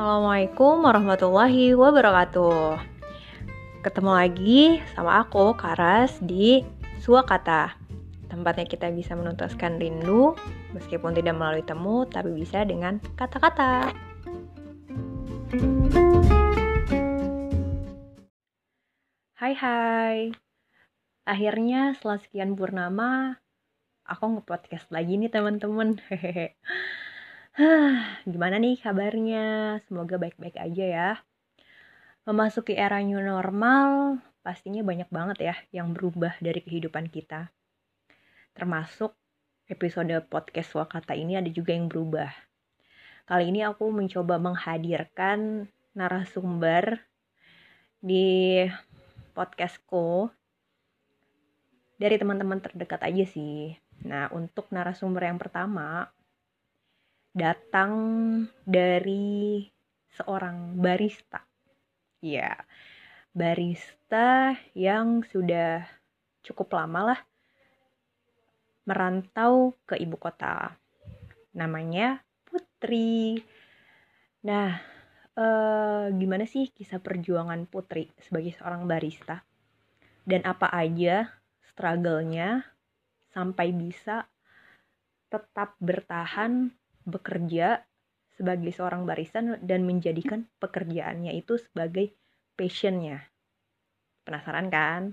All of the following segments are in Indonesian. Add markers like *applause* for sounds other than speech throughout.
Assalamualaikum warahmatullahi wabarakatuh. Ketemu lagi sama aku Karas di Suakata. Tempatnya kita bisa menuntaskan rindu meskipun tidak melalui temu tapi bisa dengan kata-kata. Hai hai. Akhirnya setelah sekian purnama aku nge-podcast lagi nih teman-teman. Hehehe. *laughs* Gimana nih kabarnya? Semoga baik-baik aja ya. Memasuki era new normal, pastinya banyak banget ya yang berubah dari kehidupan kita. Termasuk episode podcast Wakata ini ada juga yang berubah. Kali ini aku mencoba menghadirkan narasumber di podcastku dari teman-teman terdekat aja sih. Nah, untuk narasumber yang pertama, datang dari seorang barista. Ya, barista yang sudah cukup lama lah merantau ke ibu kota. Namanya Putri. Nah, eh, gimana sih kisah perjuangan Putri sebagai seorang barista? Dan apa aja struggle-nya sampai bisa tetap bertahan bekerja sebagai seorang barista dan menjadikan pekerjaannya itu sebagai passionnya. Penasaran kan?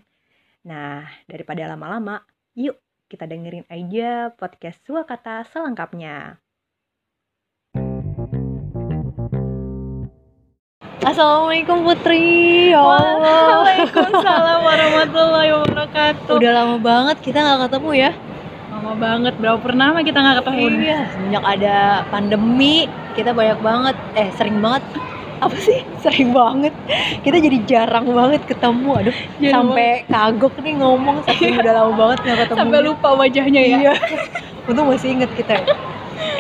Nah, daripada lama-lama, yuk kita dengerin aja podcast Suakata selengkapnya. Assalamualaikum Putri. Ya Allah. Waalaikumsalam warahmatullahi wabarakatuh. Udah lama banget kita nggak ketemu ya. Lama banget. Berapa purnama kita nggak ketemu? Iya, semenjak ada pandemi, kita banyak banget, eh sering banget, apa sih? *laughs* Sering banget. Kita jadi jarang banget ketemu. Aduh, Jarang sampai kagok nih ngomong saking udah lama banget nggak ketemu. Sampai lupa wajahnya ya. Iya. *laughs* Untung masih inget kita. ya.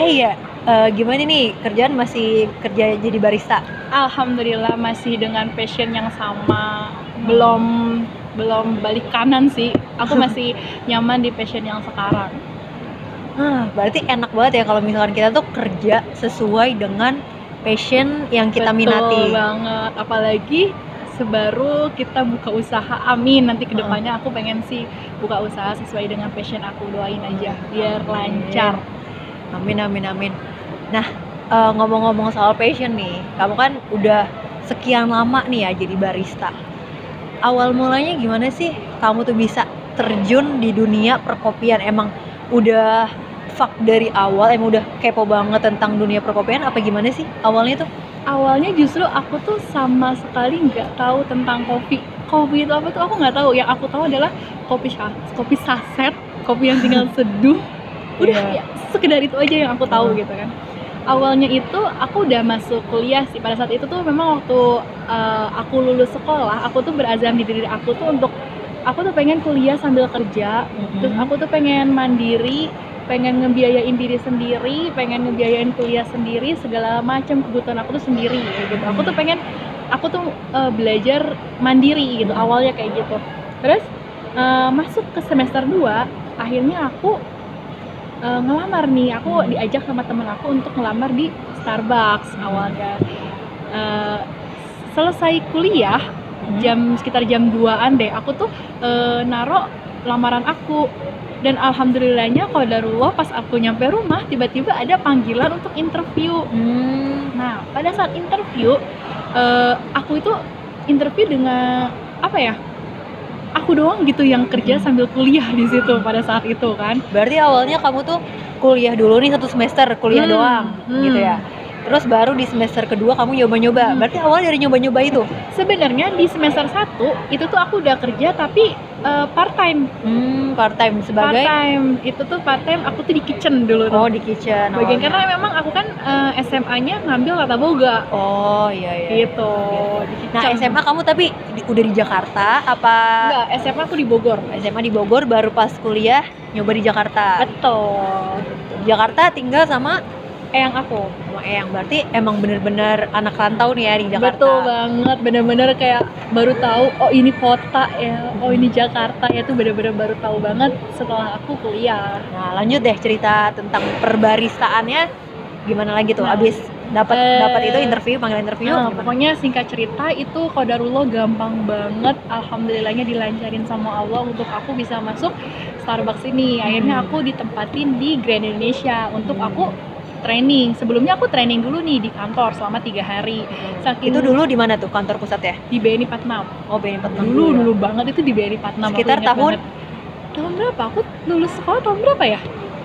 Eh iya, eh, gimana nih kerjaan masih kerja jadi barista? Alhamdulillah masih dengan passion yang sama. Belum belum balik kanan sih. Aku *laughs* masih nyaman di passion yang sekarang. Ah, berarti enak banget ya kalau misalkan kita tuh kerja sesuai dengan passion yang kita Betul minati. banget. Apalagi sebaru kita buka usaha. Amin. Nanti ke depannya aku pengen sih buka usaha sesuai dengan passion aku. Doain aja biar Amin. lancar. Amin amin amin. Nah, eh, ngomong-ngomong soal passion nih, kamu kan udah sekian lama nih ya jadi barista. Awal mulanya gimana sih kamu tuh bisa terjun di dunia perkopian? Emang udah fuck dari awal, emang udah kepo banget tentang dunia perkopian apa gimana sih awalnya tuh? awalnya justru aku tuh sama sekali nggak tahu tentang kopi kopi itu apa tuh aku nggak tahu yang aku tahu adalah kopi sa- kopi saset kopi yang tinggal *laughs* seduh udah Iya. ya sekedar itu aja yang aku tahu Hmm. gitu kan awalnya itu aku udah masuk kuliah sih. Pada saat itu tuh memang waktu uh, aku lulus sekolah aku tuh berazam di diri aku tuh untuk aku tuh pengen kuliah sambil kerja. Terus aku tuh pengen mandiri pengen ngebiayain diri sendiri pengen ngebiayain kuliah sendiri segala macam kebutuhan aku tuh sendiri gitu. Aku tuh pengen aku tuh uh, belajar mandiri gitu awalnya kayak gitu. Terus uh, masuk ke semester 2 akhirnya aku uh, ngelamar nih aku diajak sama temen aku untuk ngelamar di Starbucks awalnya. Uh, selesai kuliah jam sekitar jam 2an deh aku tuh uh, naro lamaran aku. Dan alhamdulillahnya qadarullah pas aku nyampe rumah tiba-tiba ada panggilan untuk interview. Hmm, nah pada saat interview eh, aku itu interview dengan apa ya aku doang gitu yang kerja Hmm. sambil kuliah di situ pada saat itu kan berarti awalnya kamu tuh kuliah dulu nih satu semester kuliah Hmm, doang hmm. gitu ya. Terus baru di semester kedua kamu nyoba-nyoba. Hmm. Berarti awalnya dari nyoba-nyoba itu. sebenarnya di semester 1 itu tuh aku udah kerja tapi part time Hmm, part time part sebagai time itu tuh part time aku tuh di kitchen dulu tuh oh di kitchen. bagian awalnya. karena memang aku kan eh, SMA-nya ngambil tata boga Oh iya iya. gitu di Nah. SMA kamu tapi di- udah di Jakarta apa enggak SMA aku di Bogor SMA di Bogor baru pas kuliah nyoba di Jakarta. betul Jakarta tinggal sama eyang aku sama Eyang. Berarti emang bener-bener anak rantau nih ya di Jakarta. betul banget bener-bener kayak baru tahu oh ini kota ya oh ini Jakarta ya tuh bener-bener baru tahu banget setelah aku kuliah Nah lanjut deh cerita tentang perbaristaannya gimana lagi tuh Nah. abis dapat Eh, dapat itu interview panggilan interview Nah, gimana? pokoknya singkat cerita itu kodarullah gampang banget. Alhamdulillahnya dilancarin sama Allah untuk aku bisa masuk Starbucks ini. Akhirnya Hmm. aku ditempatin di Grand Indonesia untuk Hmm. aku training. Sebelumnya aku training dulu nih di kantor selama tiga hari. Saking itu dulu di mana tuh kantor pusatnya di BNI 46. oh BNI 46 Dulu ya? dulu banget itu di BNI 46. aku Sekitar tahun? banget. Tahun berapa? Aku lulus sekolah tahun berapa ya?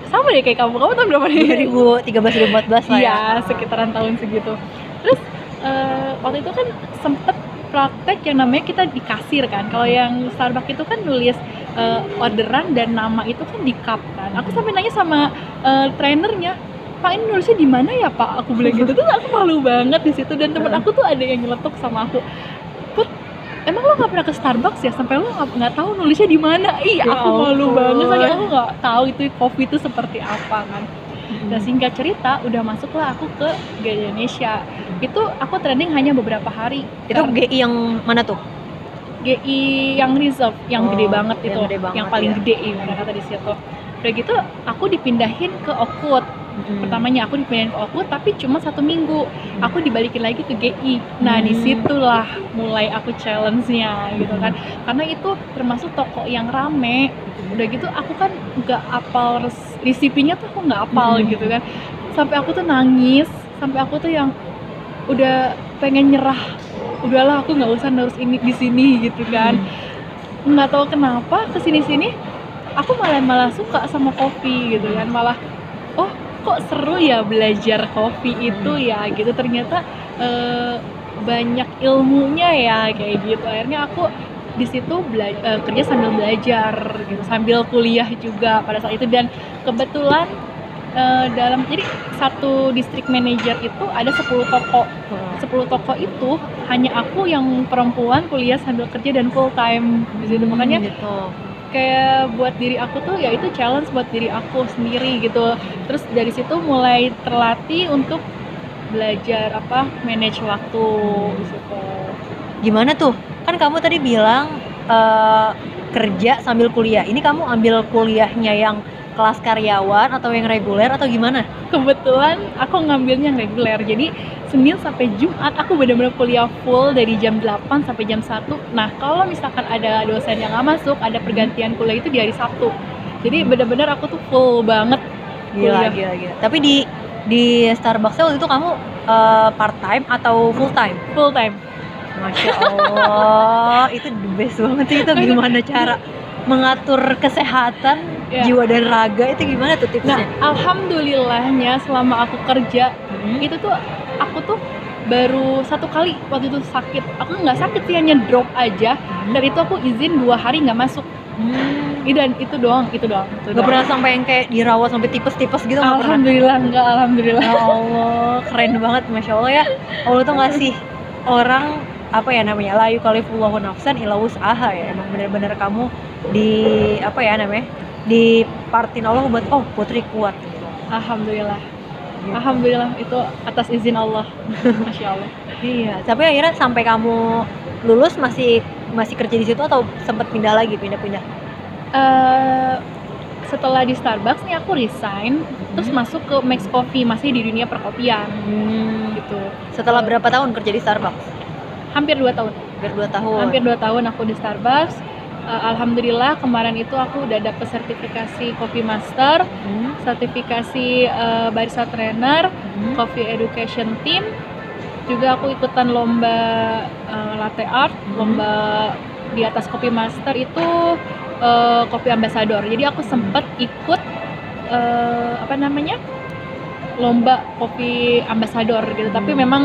Sama deh kayak kamu. Kamu tahun berapa nih? 2013 2014 lah ya Iya, sekitaran tahun segitu. Terus eh, waktu itu kan sempet praktek yang namanya kita di kasir kan. Kalau yang Starbucks itu kan nulis eh, orderan dan nama itu kan di cup kan. Aku sampai nanya sama eh, trainernya, Pak ini nulisnya di mana ya Pak? Aku bilang gitu. Terus aku malu banget di situ dan temen aku tuh ada yang nyeletuk sama aku. Put, emang lo nggak pernah ke Starbucks ya sampai lo nggak tahu nulisnya di mana? Ih, Ya aku malu ampun. banget soalnya aku nggak tahu itu kopi itu seperti apa kan. Dan singkat cerita, udah masuklah aku ke Gaya Indonesia. Itu aku training hanya beberapa hari. itu GI yang mana tuh GI yang reserve, yang Oh, gede banget yang itu, gede banget, yang paling ya. gede ibarat kata di situ. Udah gitu, aku dipindahin ke Oakwood. Hmm. Pertamanya aku dipindahin ke Oakwood, tapi cuma satu minggu. Aku dibalikin lagi ke GI. Nah, Hmm. di situlah mulai aku challenge-nya gitu kan. Karena itu termasuk toko yang rame. Udah gitu, aku kan nggak apal res- resipinya tuh aku nggak apal Hmm. gitu kan. Sampai aku tuh nangis, sampai aku tuh yang udah pengen nyerah. Udahlah, aku nggak usah nerus ini di sini gitu kan Hmm. nggak tahu kenapa ke sini sini aku malah malah suka sama kopi gitu kan malah oh kok seru ya belajar kopi itu ya gitu. Ternyata eh, banyak ilmunya ya kayak gitu. Akhirnya aku di situ bela- eh, kerja sambil belajar gitu. Sambil kuliah juga pada saat itu. Dan kebetulan eh, dalam jadi satu district manager itu ada 10 toko. 10 toko itu hanya aku yang perempuan kuliah sambil kerja dan full time. Di situ makanya gitu. Kayak buat diri aku tuh ya itu challenge buat diri aku sendiri gitu. Terus dari situ mulai terlatih untuk belajar apa manage waktu di situ gimana tuh? Kan kamu tadi bilang eh, kerja sambil kuliah. Ini kamu ambil kuliahnya yang kelas karyawan atau yang reguler atau gimana? Kebetulan aku ngambilnya yang reguler. Jadi Senin sampai Jumat aku benar-benar kuliah full dari jam 8 sampai jam 1 nah kalau misalkan ada dosen yang nggak masuk ada pergantian kuliah itu di hari Sabtu. Jadi benar-benar aku tuh full banget gila Kuliah. gila gila. Tapi di di Starbucks waktu itu kamu part time atau full time full time Masya Allah *laughs* itu the best banget sih. Itu gimana cara mengatur kesehatan Ya. jiwa dan raga itu gimana tuh nah tipsnya alhamdulillahnya selama aku kerja Hmm. itu tuh aku tuh baru satu kali waktu itu sakit aku nggak sakit sih hanya drop aja dan itu aku izin dua hari nggak masuk Hmm. Ih, dan itu doang itu doang itu Gak doang. pernah sampai yang kayak dirawat sampai tipes-tipes gitu alhamdulillah enggak alhamdulillah Ya Allah, keren banget, masya Allah ya. Allah tuh ngasih orang apa ya namanya la yukalifullahu nafsan illa wus'aha ya. Emang bener-bener kamu di apa ya namanya di partin Allah buat oh putri kuat gitu. alhamdulillah Gitu. alhamdulillah itu atas izin Allah *laughs* masya Allah Iya. Tapi akhirnya sampai kamu lulus masih masih kerja di situ atau sempat pindah lagi pindah-pindah? Eh, setelah di Starbucks nih aku resign terus Hmm. masuk ke Max Coffee masih di dunia perkopian Hmm. gitu Setelah berapa tahun kerja di Starbucks? hampir dua tahun Hampir dua tahun. hampir dua tahun aku di Starbucks Eh, Alhamdulillah kemarin itu aku udah dapet sertifikasi Coffee Master, Hmm. sertifikasi eh, barista trainer, Hmm. Coffee Education Team. Juga aku ikutan lomba eh, latte art, Hmm. lomba di atas Coffee Master itu Coffee Ambassador. Jadi aku sempet ikut eh, apa namanya lomba Coffee Ambassador gitu. Tapi Hmm. memang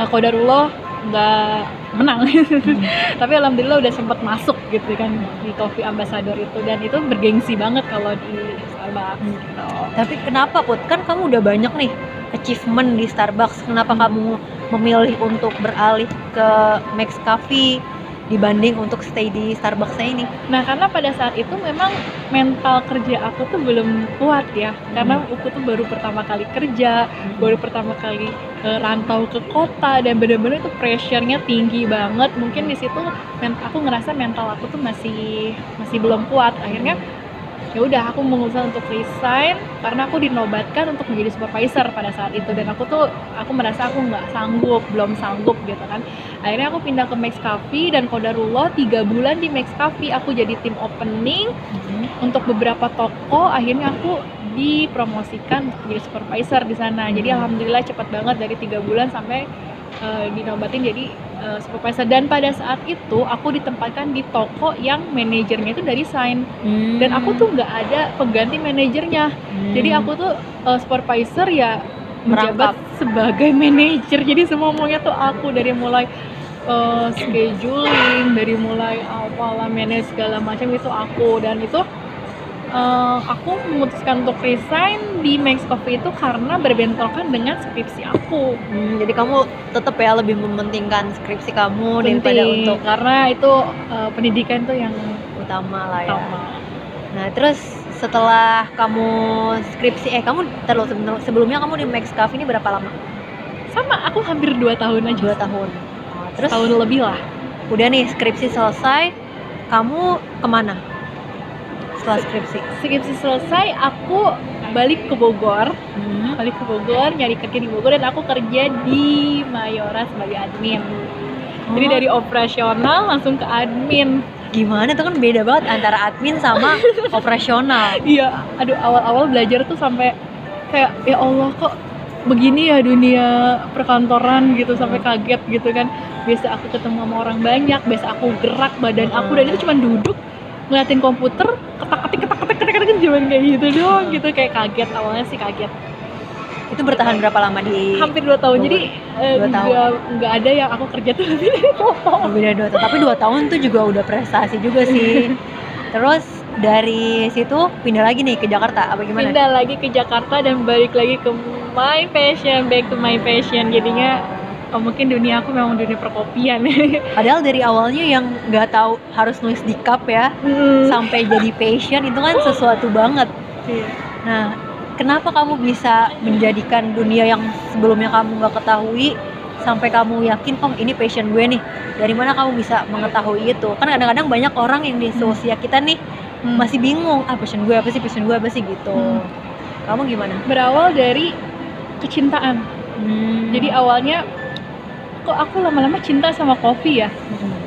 eh, kodarullah nggak menang. *laughs* tapi alhamdulillah udah sempet masuk gitu kan di Coffee Ambassador itu dan itu bergengsi banget kalau di Starbucks gitu. Tapi kenapa Put? Kan kamu udah banyak nih achievement di Starbucks. Kenapa Hmm. kamu memilih untuk beralih ke Max Coffee dibanding untuk stay di Starbucks ini? Nah karena pada saat itu memang mental kerja aku tuh belum kuat ya karena Hmm. aku tuh baru pertama kali kerja, baru pertama kali eh, rantau ke kota dan bener-bener itu pressure-nya tinggi banget. Mungkin di situ aku ngerasa mental aku tuh masih masih belum kuat. Akhirnya ya udah aku memutuskan untuk resign karena aku dinobatkan untuk menjadi supervisor pada saat itu. Dan aku tuh aku merasa aku nggak sanggup belum sanggup gitu kan. Akhirnya aku pindah ke Max Cafe dan kodarullah tiga bulan di Max Cafe. Aku jadi tim opening untuk beberapa toko. Akhirnya aku dipromosikan untuk jadi supervisor di sana. Jadi alhamdulillah cepat banget dari tiga bulan sampai uh, dinobatin. Jadi uh, supervisor. Dan pada saat itu aku ditempatkan di toko yang manajernya itu dari sign. Hmm. dan aku tuh nggak ada pengganti manajernya. Hmm. jadi aku tuh uh, supervisor ya menjabat sebagai *laughs* manajer. Jadi semua maunya tuh aku. Dari mulai uh, scheduling dari mulai apalah manage segala macam itu aku. Dan itu uh, aku memutuskan untuk resign di Max Coffee itu karena berbentrokan dengan skripsi aku Hmm, jadi kamu tetap ya lebih mementingkan skripsi kamu daripada Penting, untuk karena itu uh, pendidikan tuh yang utama lah ya. utama Nah, terus setelah kamu skripsi eh kamu terus sebelumnya kamu di Max Cafe ini berapa lama? sama aku hampir dua tahun aja Dua tahun. Oh, terus tahun lebih lah udah nih skripsi selesai, kamu ke mana? Setelah skripsi. skripsi selesai aku balik ke Bogor. Hmm. balik ke Bogor nyari kerja di Bogor dan aku kerja di Mayora sebagai admin. Jadi Oh, dari operasional langsung ke admin. Gimana? Tuh kan beda banget antara admin sama *laughs* operasional. iya aduh awal-awal belajar tuh sampai kayak ya Allah kok begini ya dunia perkantoran gitu sampai kaget gitu kan. Biasa aku ketemu sama orang banyak biasa aku gerak badan aku dan itu cuma duduk ngeliatin komputer ketak-ketik ketak-ketik ketak-ketik cuma kayak gitu doang gitu kayak kaget awalnya sih kaget Itu bertahan berapa lama di hampir dua tahun jadi eh, nggak ada yang aku kerja tuh lebih dari dua tahun beda dua tahun. Tapi dua tahun tuh juga udah prestasi juga sih. *laughs* Terus dari situ pindah lagi nih ke Jakarta apa gimana? pindah lagi ke Jakarta dan balik lagi ke my passion back to my passion jadinya oh, mungkin dunia aku memang dunia perkopian *laughs* Padahal dari awalnya yang nggak tahu harus nulis di cup ya, sampai jadi *laughs* passion itu kan sesuatu banget. Iya. Nah, kenapa kamu bisa menjadikan dunia yang sebelumnya kamu nggak ketahui sampai kamu yakin oh ini passion gue nih dari mana kamu bisa mengetahui itu kan kadang-kadang banyak orang yang di seusia kita nih Hmm. masih bingung ah passion gue apa sih passion gue apa sih gitu Hmm. kamu gimana berawal dari kecintaan Hmm. jadi awalnya kok aku lama-lama cinta sama kopi ya? Hmm.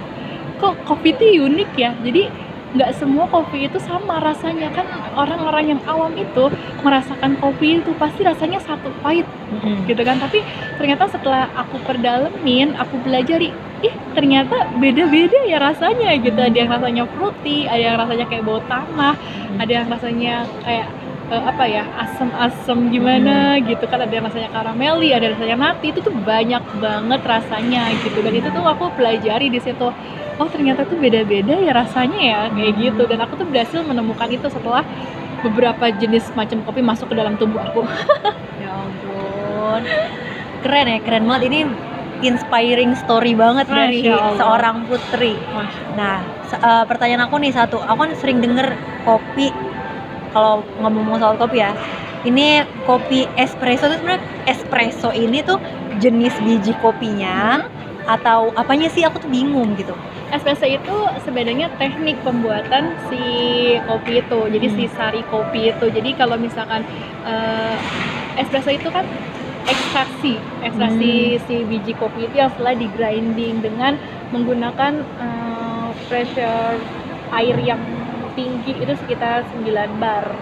kok kopi itu unik ya? Jadi nggak semua kopi itu sama rasanya. Kan orang-orang yang awam itu merasakan kopi itu pasti rasanya satu pahit Hmm. gitu kan? Tapi ternyata setelah aku perdalemin aku pelajari ih ternyata beda-beda ya rasanya gitu. Ada yang rasanya fruity ada yang rasanya kayak bau tanah ada yang rasanya kayak eh, apa ya asam-asam gimana gitu kan ada yang rasanya karameli ada yang rasanya nati itu tuh banyak banget rasanya gitu. Dan itu tuh aku pelajari di situ oh ternyata tuh beda-beda ya rasanya ya kayak gitu. Dan aku tuh berhasil menemukan itu setelah beberapa jenis macam kopi masuk ke dalam tubuh aku. *laughs* Ya ampun. Keren ya keren banget. Ini inspiring story banget dari Masya Allah. seorang putri. Nah, se- eh, pertanyaan aku nih satu, aku kan sering denger kopi kalau ngomong soal kopi ya. Ini kopi espresso itu sebenarnya espresso ini tuh jenis biji kopinya atau apanya sih aku tuh bingung gitu. espresso itu sebenarnya teknik pembuatan si kopi itu jadi si Hmm. sari kopi itu jadi kalau misalkan eh, espresso itu kan ekstraksi ekstraksi si biji kopi itu yang setelah di grinding dengan menggunakan eh, pressure air yang tinggi itu sekitar 9 bar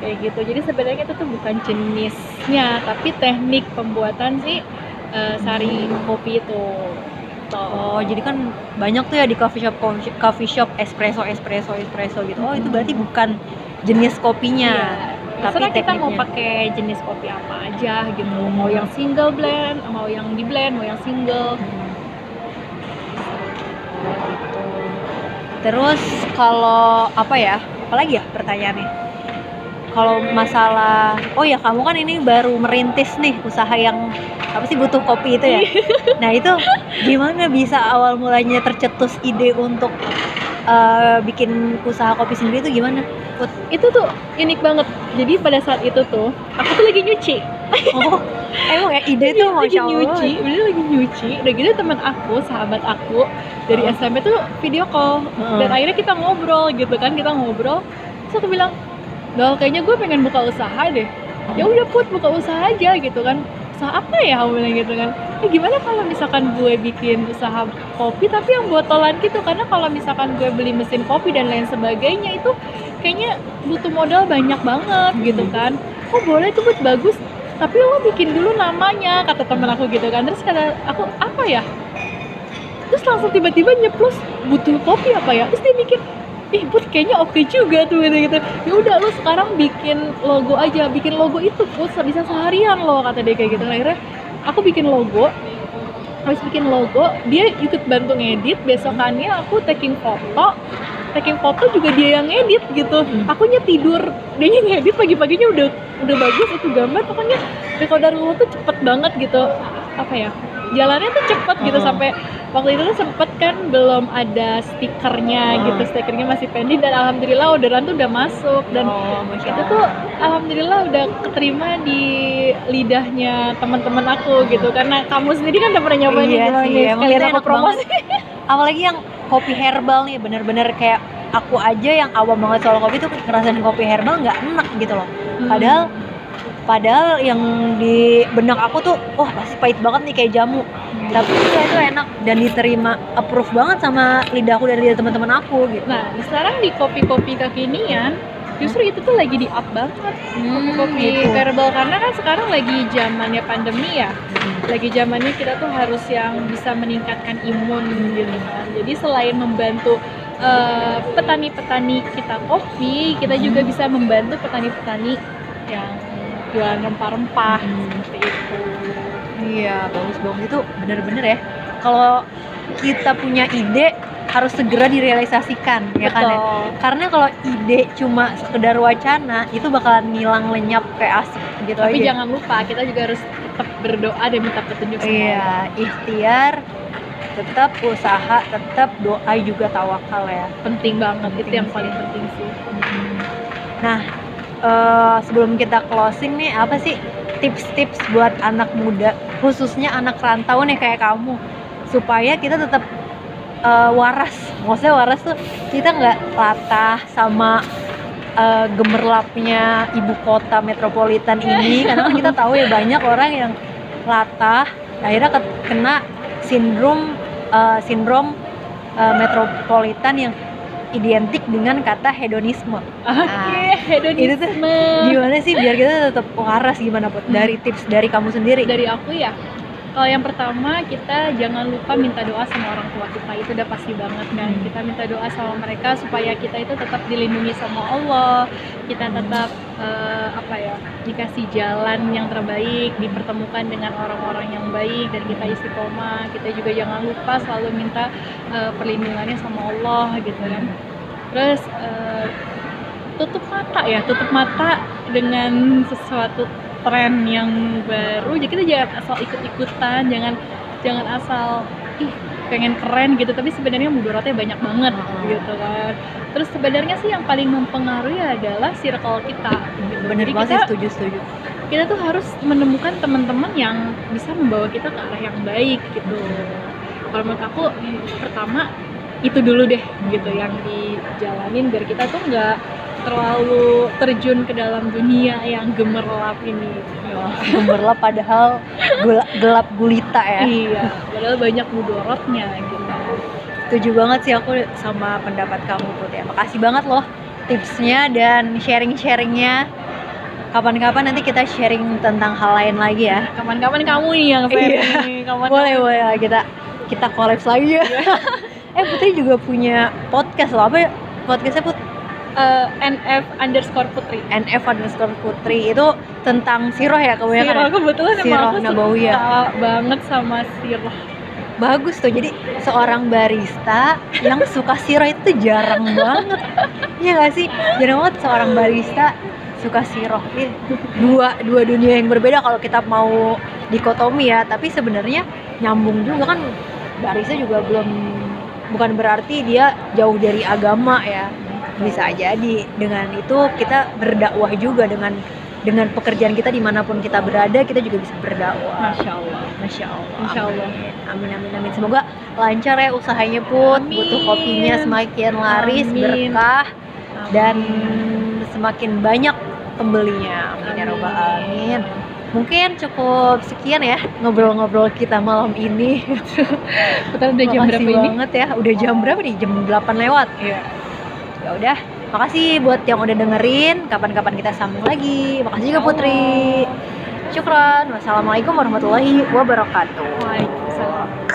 kayak gitu jadi sebenarnya itu tuh bukan jenisnya tapi teknik pembuatan si eh, sari kopi itu. Oh, jadi kan banyak tuh ya di coffee shop coffee shop espresso espresso espresso gitu. Oh, itu berarti bukan jenis kopinya. Iya. tapi Terserah kita mau pakai jenis kopi apa aja gitu. Hmm. Mau yang single blend, mau yang di blend, mau yang single. Terus kalau apa ya? Apalagi ya pertanyaannya? Kalau masalah, oh ya kamu kan ini baru merintis nih usaha yang apa sih butuh kopi itu ya? *laughs* nah itu gimana bisa awal mulanya tercetus ide untuk eh, bikin usaha kopi sendiri itu gimana? Put? Itu tuh unik banget. Jadi pada saat itu tuh aku tuh lagi nyuci. Oh, *laughs* emang ya ide tuh lagi masya Allah. nyuci, bener lagi nyuci. Udah gitu teman aku, sahabat aku dari Oh. SMP tuh video call. Dan akhirnya kita ngobrol gitu kan, kita ngobrol. Terus aku bilang Gal kayaknya gue pengen buka usaha deh. Ya udah put buka usaha aja gitu kan. Usaha apa ya aku bilang gitu kan. Eh gimana kalau misalkan gue bikin usaha kopi tapi yang botolan gitu? Karena kalau misalkan gue beli mesin kopi dan lain sebagainya itu kayaknya butuh modal banyak banget gitu kan. Oh boleh tuh Bud, bagus tapi lo bikin dulu namanya kata temen aku gitu kan. Terus kata aku apa ya? Terus langsung tiba-tiba nyeplos butuh kopi apa ya? Terus dia mikir ih Bud kayaknya oke juga tuh gitu gitu. Ya udah lo sekarang bikin logo aja. Bikin logo itu Bud bisa seharian lo kata dia kayak gitu. Akhirnya aku bikin logo. Habis bikin logo dia ikut bantu ngedit. Besokannya aku taking foto taking foto juga dia yang ngedit gitu. Hmm. akunya tidur. Dia yang ngedit pagi-paginya udah udah bagus itu gambar. Pokoknya recorder lo tuh cepet banget gitu. Apa ya? Jalannya tuh cepet gitu Oh. sampai waktu itu tuh sempet kan belum ada stikernya Oh. gitu. Stikernya masih pending dan alhamdulillah orderan tuh udah masuk. Dan oh, itu tuh alhamdulillah udah keterima di lidahnya teman-teman aku gitu. Karena kamu sendiri kan udah pernah nyobain Iya gimana sih, emang sekalian aku promosi? apalagi yang kopi herbal nih bener-bener kayak aku aja yang awam banget soal kopi tuh ngerasain kopi herbal nggak enak gitu loh. Padahal padahal yang di benak aku tuh wah pasti pahit banget nih kayak jamu. Tapi itu, itu enak dan diterima approve banget sama lidahku dan lidah teman-teman aku gitu. Nah sekarang di kopi-kopi kekinian justru itu tuh lagi di up banget kopi gitu. karena kan sekarang lagi zamannya pandemi ya lagi zamannya kita tuh harus yang bisa meningkatkan imun gitu kan jadi selain membantu eh, petani-petani kita kopi kita juga bisa membantu petani-petani yang jualan rempah-rempah Hmm. seperti itu Iya, bagus-bagus itu bener-bener ya. Kalau kita punya ide harus segera direalisasikan, ya kan ya. Betul. Karena kalau ide cuma sekedar wacana itu bakalan ngilang lenyap kayak asap gitu tapi aja. jangan lupa kita juga harus tetap berdoa dan minta petunjuk. Iya, ikhtiar, tetap usaha, tetap doa juga tawakal ya. penting banget itu Penting yang sih. paling penting sih Nah, eh, sebelum kita closing nih, apa sih tips-tips buat anak muda, khususnya anak rantau nih kayak kamu, supaya kita tetap eh, waras. Maksudnya waras tuh kita nggak latah sama eh, gemerlapnya ibu kota metropolitan ini, *laughs* karena kan kita tahu ya banyak orang yang latah, akhirnya ke- kena sindrom eh, sindrom eh, metropolitan yang identik dengan kata hedonisme. oke hedonisme Gimana sih biar kita tetap waras gimana put? Dari tips dari kamu sendiri. dari aku ya kalau yang pertama kita jangan lupa minta doa sama orang tua kita. Itu udah pasti banget kan? Hmm. kita minta doa sama mereka supaya kita itu tetap dilindungi sama Allah. Kita tetap eh, apa ya dikasih jalan yang terbaik dipertemukan dengan orang-orang yang baik dan kita istiqomah. Kita juga jangan lupa selalu minta eh, perlindungannya sama Allah gitu kan? Terus eh, tutup mata ya. Tutup mata dengan sesuatu tren yang baru jadi kita jangan asal ikut-ikutan jangan jangan asal ih pengen keren gitu tapi sebenarnya mudaratnya banyak banget Hmm. gitu kan terus sebenarnya sih yang paling mempengaruhi adalah circle kita gitu. Bener Jadi banget kita sih setuju setuju. kita tuh harus menemukan teman-teman yang bisa membawa kita ke arah yang baik gitu kalau menurut aku pertama itu dulu deh gitu yang dijalanin biar kita tuh nggak terlalu terjun ke dalam dunia yang gemerlap ini Wah, gemerlap padahal gelap gulita ya. iya padahal banyak mudorotnya gitu Setuju banget sih aku sama pendapat kamu Put ya. Makasih banget loh tipsnya dan sharing-sharingnya. Kapan-kapan nanti kita sharing tentang hal lain lagi ya. kapan-kapan kamu nih yang Iya. sharing kapan Boleh boleh kita kita kolaps lagi ya. *laughs* eh Putri juga punya podcast loh apa ya? Podcastnya Put Eh, NF underscore putri. NF underscore Putri. Itu tentang siroh ya kebanyakan. Sirah ya? kebetulan Sirah aku Nabawiyah. suka banget sama sirah bagus tuh. Jadi seorang barista yang suka siroh itu jarang banget. Iya gak sih? Jarang banget seorang barista suka siroh. Ih, dua dua dunia yang berbeda kalau kita mau dikotomi ya. Tapi sebenarnya nyambung juga kan barista juga belum bukan berarti dia jauh dari agama ya bisa jadi dengan itu kita berdakwah juga dengan dengan pekerjaan kita di mana pun kita berada kita juga bisa berdakwah masya Allah Masya Allah. Insya Allah. Amin amin amin. Semoga lancar ya usahanya put. Amin. Butuh kopinya semakin laris, Amin. berkah dan semakin banyak pembelinya. Amin ya robbal alamin. Mungkin cukup sekian ya ngobrol-ngobrol kita malam ini. Betul udah jam berapa ini? banget ya. Udah jam berapa nih? Jam 8 lewat. Iya. Ya udah. Makasih buat yang udah dengerin. Kapan-kapan kita sambung lagi. Makasih juga Putri. Syukran. Wassalamualaikum warahmatullahi wabarakatuh. Waalaikumsalam.